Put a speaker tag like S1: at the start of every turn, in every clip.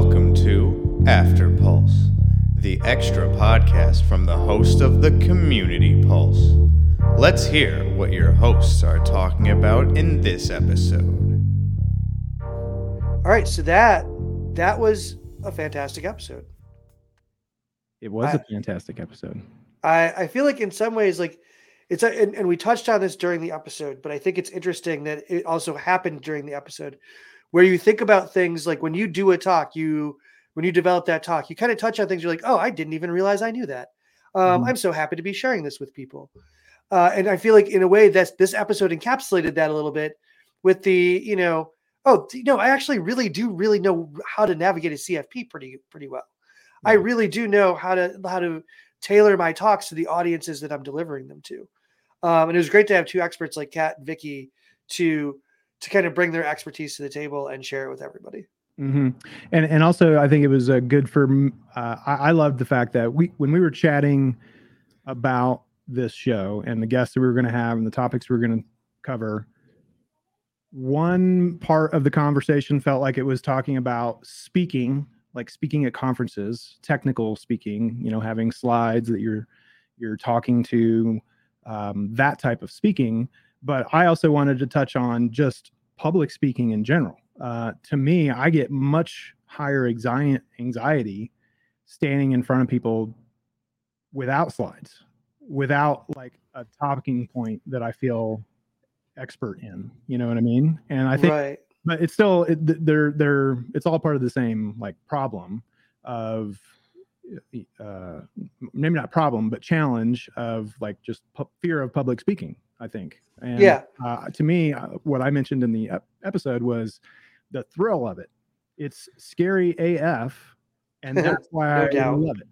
S1: Welcome to After Pulse, the extra podcast from the host of the Community Pulse. Let's hear what your hosts are talking about in this episode.
S2: All right, so that that was a fantastic episode.
S3: It was a
S2: I-
S3: fantastic episode.
S2: I, I feel like in some ways, like it's a, and, and we touched on this during the episode, but I think it's interesting that it also happened during the episode where you think about things like when you do a talk, you when you develop that talk, you kind of touch on things. You're like, oh, I didn't even realize I knew that. Um,
S3: Mhm.
S2: I'm so happy to be sharing this with people, uh, and I feel like in a way that this episode encapsulated that a little bit with the you know, oh, you know, I actually really do really know how to navigate a CFP pretty pretty well. I really do know how to how to tailor my talks to the audiences that I'm delivering them to. Um, and it was great to have two experts like Kat and Vicky to to kind of bring their expertise to the table and share it with everybody.
S3: hmm And and also, I think it was uh, good for. Uh, I, I loved the fact that we when we were chatting about this show and the guests that we were going to have and the topics we were going to cover. One part of the conversation felt like it was talking about speaking, like speaking at conferences, technical speaking. You know, having slides that you're you're talking to, um, that type of speaking. But I also wanted to touch on just public speaking in general. Uh, to me, I get much higher anxiety, anxiety standing in front of people without slides, without like a talking point that I feel expert in. You know what I mean? And I think,
S2: right.
S3: but it's still it, they're they're it's all part of the same like problem of uh maybe not problem but challenge of like just pu- fear of public speaking i think and
S2: Yeah.
S3: uh, to me uh, what i mentioned in the ep- episode was the thrill of it it's scary af and that's why
S2: No
S3: i love it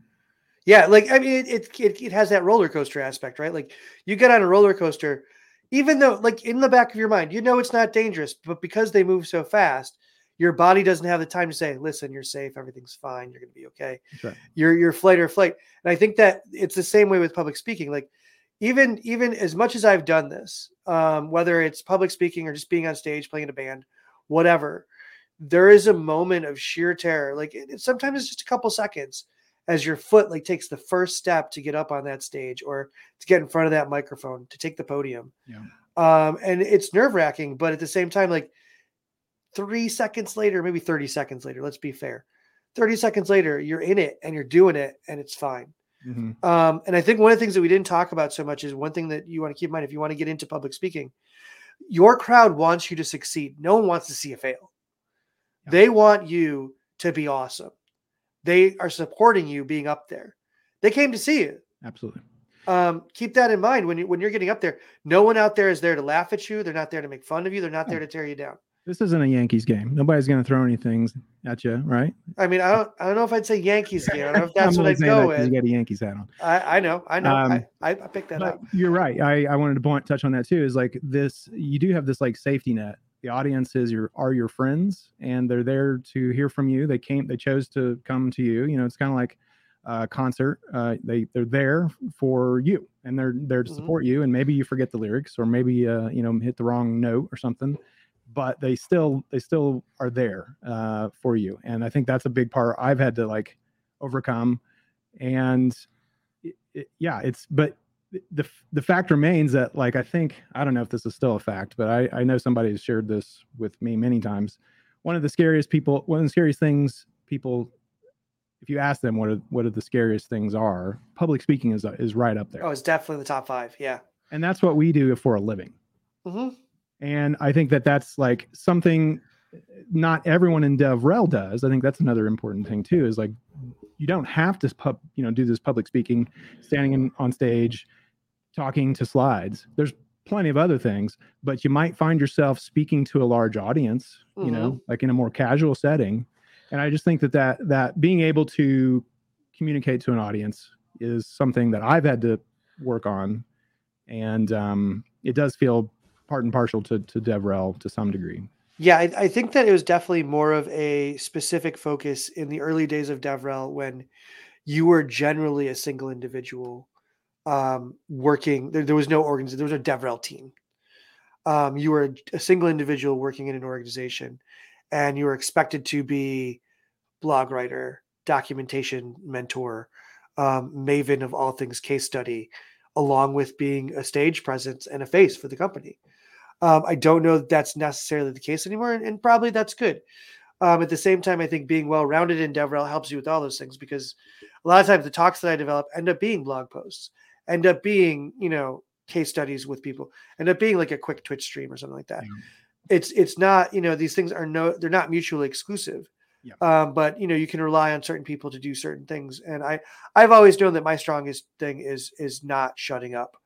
S2: Yeah, like I mean, it, it it it has that roller coaster aspect, right? Like you get on a roller coaster, even though like in the back of your mind, you know it's not dangerous, but because they move so fast, your body doesn't have the time to say, "Listen, you're safe, everything's fine, you're gonna be okay."
S3: Right.
S2: You're you're flight or flight, and I think that it's the same way with public speaking. Like even even as much as I've done this, um, whether it's public speaking or just being on stage playing in a band, whatever, there is a moment of sheer terror. Like it, it- sometimes it's just a couple seconds as your foot like takes the first step to get up on that stage or to get in front of that microphone to take the podium.
S3: Yeah.
S2: Um, and it's nerve wracking, but at the same time, like three seconds later, maybe 30 seconds later, let's be fair. 30 seconds later, you're in it and you're doing it and it's fine.
S3: Mhm.
S2: Um, and I think one of the things that we didn't talk about so much is one thing that you want to keep in mind if you want to get into public speaking, your crowd wants you to succeed. No one wants to see you fail.
S3: Yeah.
S2: They want you to be awesome. They are supporting you being up there. They came to see you.
S3: absolutely
S2: Um, keep that in mind when you when you're getting up there. No one out there is there to laugh at you. They're not there to make fun of you. They're not there to tear you down.
S3: This isn't a yankees game nobody's going to throw anything at you right
S2: I mean, I don't I don't know if I'd say Yankees game. I don't know if that's what I'd go with.
S3: you got a yankees hat on
S2: I, I know, I know.
S3: Um,
S2: I, I, picked that up.
S3: you're right. I, I wanted to point touch on that too. Is like this you do have this like safety net. The audience is your are your friends and they're there to hear from you. They came they chose to come to you. You know, it's kind of like a concert. Uh, they they're there for you and they're there to
S2: Mhm.
S3: support you. And maybe you forget the lyrics or maybe uh, you know hit the wrong note or something. But they still they still are there uh, for you. And I think that's a big part I've had to like overcome. And it, it, yeah, it's but the the fact remains that like I think I don't know if this is still a fact, but I I know somebody has shared this with me many times. One of the scariest people, one of the scariest things people, if you ask them what are, what are the scariest things are, public speaking is is right up there,
S2: Oh, it's definitely the top five. Yeah.
S3: and that's what we do for a living.
S2: hmm
S3: And I think that that's like something not everyone in DevRel does. I think that's another important thing too. Is like you don't have to pub, you know, do this public speaking, standing in, on stage, talking to slides. There's plenty of other things, but you might find yourself speaking to a large audience, you know, like in a more casual setting. And I just think that that that being able to communicate to an audience is something that I've had to work on, and um, it does feel part and partial to to DevRel to some degree.
S2: Yeah, I, I think that it was definitely more of a specific focus in the early days of DevRel when you were generally a single individual um, working. There, there was no organization. There was a DevRel team. Um, you were a, single individual working in an organization, and you were expected to be blog writer, documentation mentor, um, maven of all things case study, along with being a stage presence and a face for the company. Um, I don't know that that's necessarily the case anymore, and, and probably that's good. Um, at the same time, I think being well rounded in DevRel helps you with all those things because a lot of times the talks that I develop end up being blog posts, end up being, you know, case studies with people, end up being like a quick Twitch stream or something like that. Yeah. It's it's not, you know, these things are no they're not mutually exclusive. Yeah. Um, but you know, you can rely on certain people to do certain things. And I I've always known that my strongest thing is is not shutting up.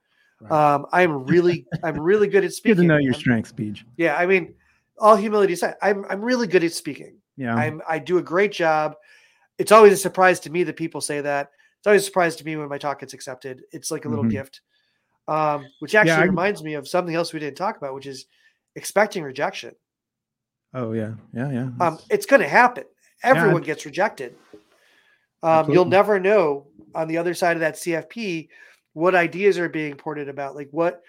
S2: Right. Um, I'm really I'm really good at speaking.
S3: Good to know your strengths, Beach.
S2: Yeah, I mean, all humility aside, I'm I'm really good at speaking.
S3: Yeah,
S2: I'm I do a great job. It's always a surprise to me that people say that. It's always a surprise to me when my talk gets accepted. It's like a little mm-hmm. gift, um, which actually yeah, reminds me of something else we didn't talk about, which is expecting rejection.
S3: Oh yeah, yeah, yeah.
S2: Um, it's going to happen. Everyone yeah. gets rejected. Um, you'll never know on the other side of that CFP what ideas are being ported about, like what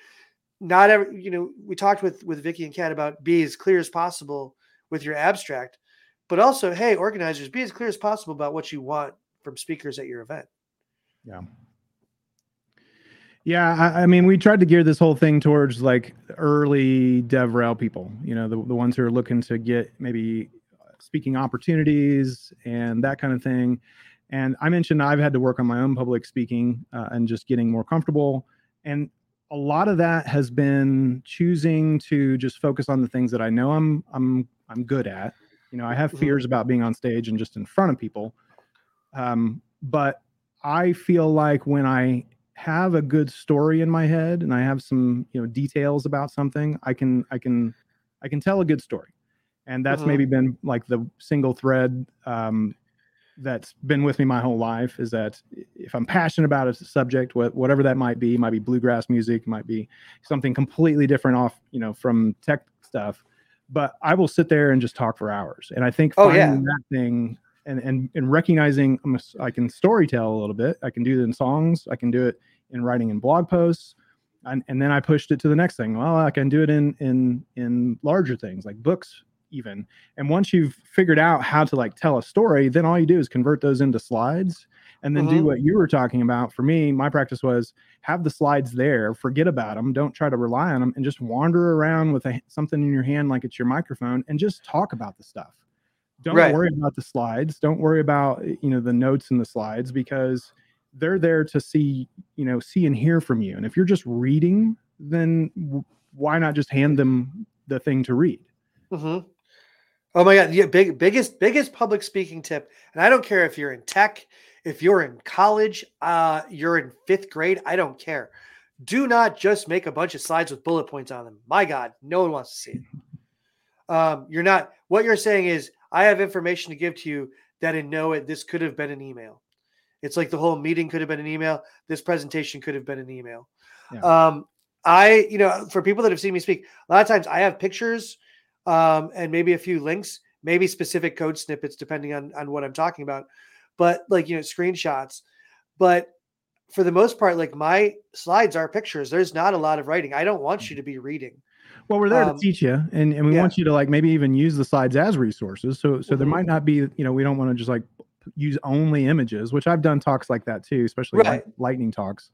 S2: not every you know we talked with with Vicky and Kat about be as clear as possible with your abstract, but also hey organizers be as clear as possible about what you want from speakers at your event.
S3: Yeah. Yeah, I, I, mean, we tried to gear this whole thing towards like early DevRel people, you know, the, the ones who are looking to get maybe speaking opportunities and that kind of thing. And I mentioned I've had to work on my own public speaking uh, and just getting more comfortable. And a lot of that has been choosing to just focus on the things that I know I'm I'm I'm good at. You know, I have mm-hmm. fears about being on stage and just in front of people. Um, but I feel like when I have a good story in my head and I have some, you know, details about something, I can I can I can tell a good story. And that's mm-hmm. maybe been like the single thread um, that's been with me my whole life is that if I'm passionate about a subject, whatever that might be, might be bluegrass music, might be something completely different off, you know, from tech stuff, but I will sit there and just talk for hours. And I think
S2: oh, yeah.
S3: that thing and, and, and recognizing I'm a, I can story tell a little bit. I can do it in songs. I can do it in writing in blog posts. And, and then I pushed it to the next thing. Well, I can do it in, in, in larger things like books, even. And once you've figured out how to like tell a story, then all you do is convert those into slides and then mm-hmm. do what you were talking about. For me, my practice was have the slides there, forget about them, don't try to rely on them, and just wander around with a, something in your hand like it's your microphone and just talk about the stuff. Don't right. worry about the slides. Don't worry about you know the notes in the slides because they're there to see you know see and hear from you. And if you're just reading, then why not just hand them the thing to read?
S2: Mm-hmm. Oh my god, yeah, big biggest biggest public speaking tip. And I don't care if you're in tech, if you're in college, uh, you're in fifth grade, I don't care. Do not just make a bunch of slides with bullet points on them. My God, no one wants to see it. Um, you're not what you're saying is I have information to give to you that in know it, this could have been an email. It's like the whole meeting could have been an email. This presentation could have been an email. Yeah. Um, I, you know, for people that have seen me speak, a lot of times I have pictures um, and maybe a few links, maybe specific code snippets depending on on what I'm talking about. But like you know, screenshots. But for the most part, like my slides are pictures. There's not a lot of writing. I don't want you to be reading.
S3: Well, we're there um, to teach you, and, and we yeah. want you to like maybe even use the slides as resources. So so mm-hmm. there might not be, you know, we don't want to just like use only images, which I've done talks like that too, especially right. lightning talks.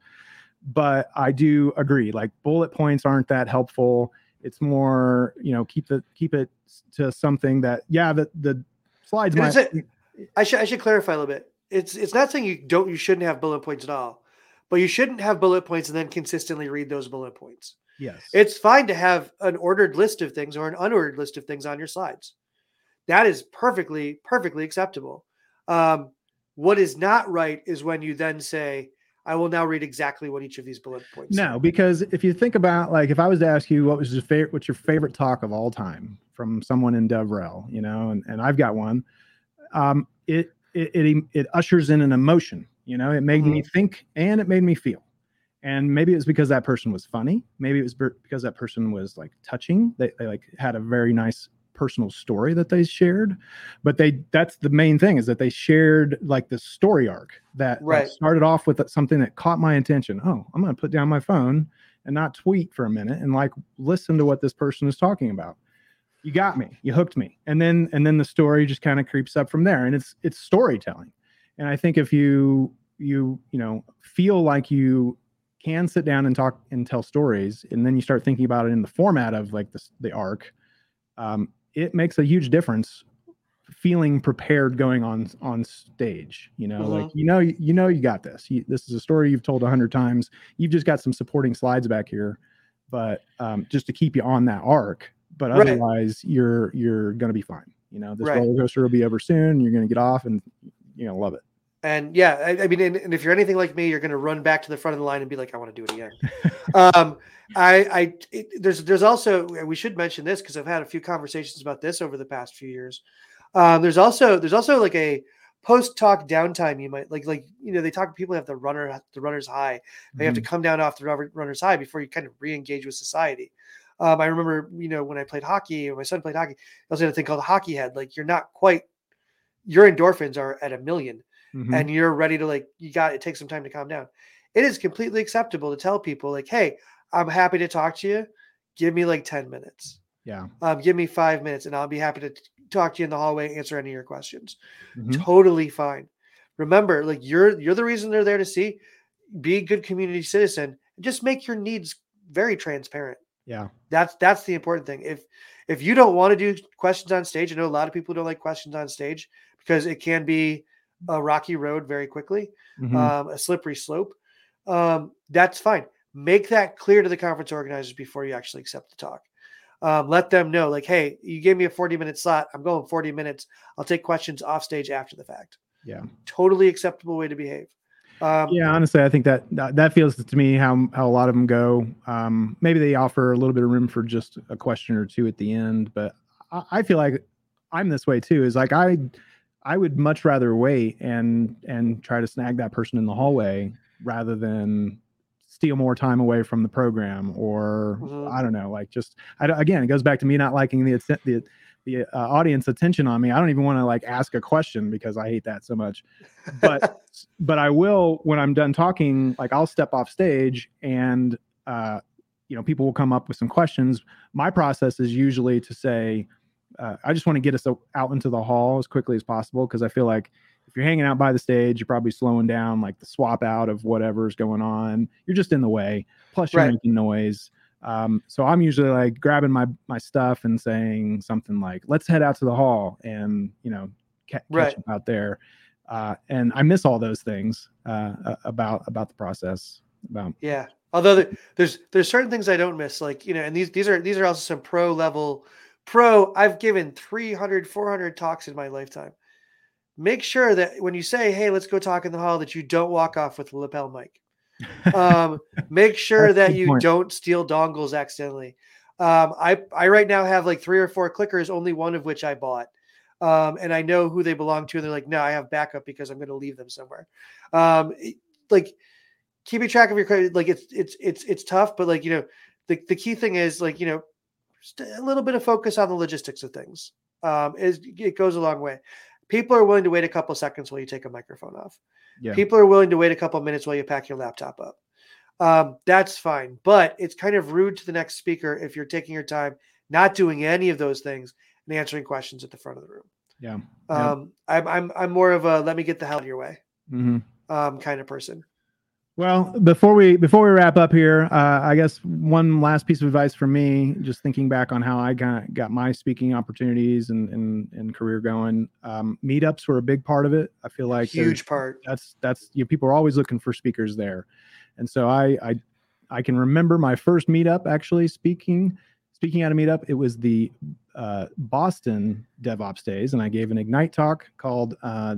S3: But I do agree, like bullet points aren't that helpful it's more, you know, keep the keep it to something that yeah, the the slides might.
S2: It, I should I should clarify a little bit. It's it's not saying you don't you shouldn't have bullet points at all, but you shouldn't have bullet points and then consistently read those bullet points.
S3: Yes.
S2: It's fine to have an ordered list of things or an unordered list of things on your slides. That is perfectly, perfectly acceptable. Um, what is not right is when you then say, I will now read exactly what each of these bullet points.
S3: No, because if you think about like if I was to ask you what was your favorite what's your favorite talk of all time from someone in DevRel, you know, and, and I've got one, um, it, it it it ushers in an emotion, you know, it made mm-hmm. me think and it made me feel. And maybe it was because that person was funny. Maybe it was because that person was like touching. They, they like had a very nice personal story that they shared but they that's the main thing is that they shared like the story arc that,
S2: right.
S3: that started off with something that caught my attention. Oh i'm going to put down my phone and not tweet for a minute and like listen to what this person is talking about. You got me. You hooked me. And then and then the story just kind of creeps up from there and it's it's storytelling. And i think if you you you know feel like you can sit down and talk and tell stories and then you start thinking about it in the format of like the, the arc um, it makes a huge difference feeling prepared going on on stage you know like
S2: Mm-hmm.
S3: you know you know you got this you, this is a story you've told a hundred times you've just got some supporting slides back here but um, just to keep you on that arc but
S2: Right.
S3: otherwise you're you're gonna be fine you know this
S2: Right.
S3: roller coaster will be over soon you're gonna get off and you're gonna love it
S2: And yeah, I, I mean, and, and if you're anything like me, you're going to run back to the front of the line and be like, "I want to do it again." um, I, I, it, there's, there's also we should mention this because I've had a few conversations about this over the past few years. Um, there's also, there's also like a post talk downtime. You might like, like you know, they talk people have the runner, the runner's high. They have to come down off the runner's high before you kind of re-engage with society. Um, I remember, you know, when I played hockey, my son played hockey, I was in a thing called a hockey head. Like you're not quite, your endorphins are at a 1000000
S3: Mhm.
S2: and you're ready to like you got it takes some time to calm down. It is completely acceptable to tell people like hey i'm happy to talk to you. Give me like 10 minutes.
S3: Yeah.
S2: Um, give me five minutes and i'll be happy to t- talk to you in the hallway answer any of your questions.
S3: Mhm.
S2: totally fine. Remember like you're you're the reason they're there to see. Be a good community citizen. Just make your needs very transparent.
S3: Yeah.
S2: That's that's the important thing. If if you don't want to do questions on stage i know a lot of people don't like questions on stage because it can be a rocky road very quickly
S3: Mhm.
S2: um, a slippery slope um, that's fine. Make that clear to the conference organizers before you actually accept the talk. Um, let them know like hey you gave me a 40 minute slot. I'm going 40 minutes. I'll take questions off stage after the fact.
S3: Yeah.
S2: Totally acceptable way to behave. Um,
S3: yeah honestly i think that, that that feels to me how how a lot of them go. Um maybe they offer a little bit of room for just a question or two at the end but i, I feel like i'm this way too is like i i would much rather wait and and try to snag that person in the hallway rather than steal more time away from the program or
S2: Mhm.
S3: i don't know like just I, again it goes back to me not liking the the the uh, audience attention on me i don't even want to like ask a question because i hate that so much but but I will when I'm done talking. Like I'll step off stage, and uh, you know, people will come up with some questions. My process is usually to say, uh, I just want to get us out into the hall as quickly as possible because I feel like if you're hanging out by the stage, you're probably slowing down like the swap out of whatever's going on. You're just in the way. Plus, you're
S2: Right.
S3: making noise. Um, so I'm usually like grabbing my my stuff and saying something like, "Let's head out to the hall," and you know, ca- catch
S2: Right.
S3: up out there uh, and I miss all those things uh, about about the process. About
S2: Yeah. Although there- there's there's certain things I don't miss, like you know, and these these are these are also some pro level pro. I've given 300, 400 talks in my lifetime. Make sure that when you say, "Hey, let's go talk in the hall," that you don't walk off with a lapel mic. Um, make sure that you
S3: point.
S2: don't steal dongles accidentally. Um, I I right now have like three or four clickers, only one of which I bought. Um, and I know who they belong to, and they're like, no, I have backup because I'm going to leave them somewhere. Um, it- like keeping track of your credit, like it's it's it's it's tough, but like you know, the the key thing is like you know, just a little bit of focus on the logistics of things. Um, is it goes a long way. People are willing to wait a couple seconds while you take a microphone off.
S3: yeah,
S2: People are willing to wait a couple minutes while you pack your laptop up. Um, that's fine, but it's kind of rude to the next speaker if you're taking your time, not doing any of those things, and answering questions at the front of the room.
S3: yeah. Yeah.
S2: Um, I'm I'm I'm more of a let me get the hell out of your way
S3: hmm
S2: um, kind of person.
S3: Well, before we before we wrap up here, uh, I guess one last piece of advice for me, just thinking back on how I got got my speaking opportunities and and, and career going. Um, meetups were a big part of it. I feel like
S2: Huge part.
S3: that's that's you know, people are always looking for speakers there and so i i i can remember my first meetup actually speaking speaking at a meetup it was the uh, boston devops days and i gave an ignite talk called uh,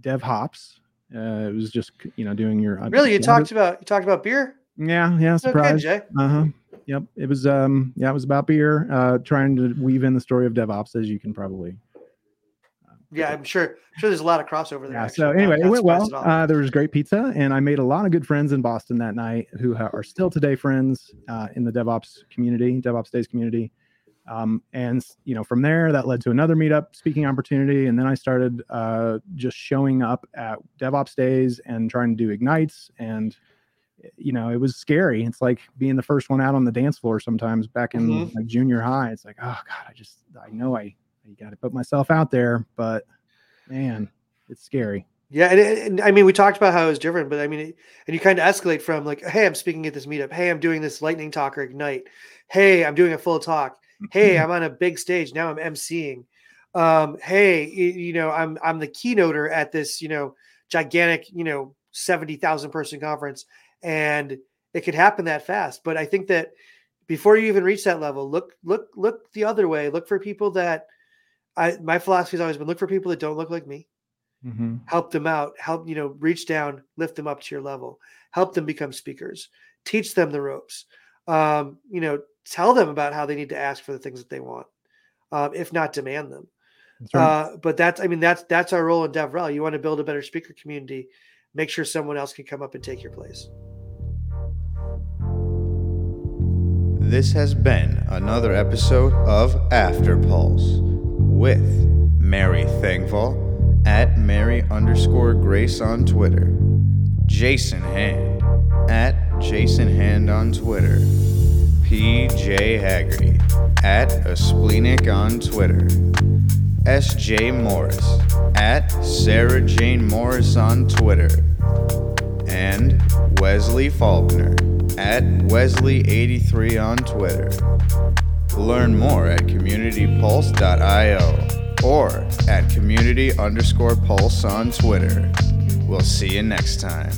S3: dev hops uh, it was just you know doing your
S2: Really, you talked about you talked about beer.
S3: yeah yeah
S2: Okay,
S3: surprise
S2: Jay.
S3: uh-huh yep it was um yeah it was about beer uh trying to weave in the story of devops as you can probably
S2: Yeah, I'm sure. I'm sure there's a lot of crossover there.
S3: Yeah.
S2: actually.
S3: So anyway, it went well.
S2: surprised at all.
S3: Uh, there was great pizza, and I made a lot of good friends in Boston that night who are still today friends uh, in the DevOps community, DevOps Days community. Um, and you know, from there, that led to another meetup speaking opportunity, and then I started uh, just showing up at DevOps Days and trying to do ignites and you know, it was scary. It's like being the first one out on the dance floor sometimes back in
S2: Mhm.
S3: like junior high. It's like, oh God, I just, I know I, I got to put myself out there, but man, it's scary.
S2: Yeah, and, and I mean, we talked about how it was different, but I mean, it- and you kind of escalate from like, "Hey, I'm speaking at this meetup. Hey, I'm doing this lightning talk or ignite. Hey, I'm doing a full talk. Hey, I'm on a big stage now. I'm emceeing. Um, hey, you know, I'm I'm the keynoter at this, you know, gigantic, you know, seventy thousand person conference, and it could happen that fast. But I think that before you even reach that level, look look look the other way. Look for people that I my philosophy has always been look for people that don't look like me
S3: Mm-hmm.
S2: help them out help you know reach down lift them up to your level help them become speakers teach them the ropes um, you know tell them about how they need to ask for the things that they want um, if not demand them.
S3: That's right.
S2: uh, but that's i mean that's that's our role in devrel. You want to build a better speaker community make sure someone else can come up and take your place.
S1: This has been another episode of After Pulse with Mary Thengvall at Mary underscore Grace on Twitter, Jason Hand at Jason Hand on Twitter, PJ Hagerty at a on Twitter, SJ Morris at Sarah Jane Morris on Twitter, and Wesley Faulkner at Wesley83 on Twitter. Learn more at communitypulse.io or at community underscore pulse on Twitter. We'll see you next time.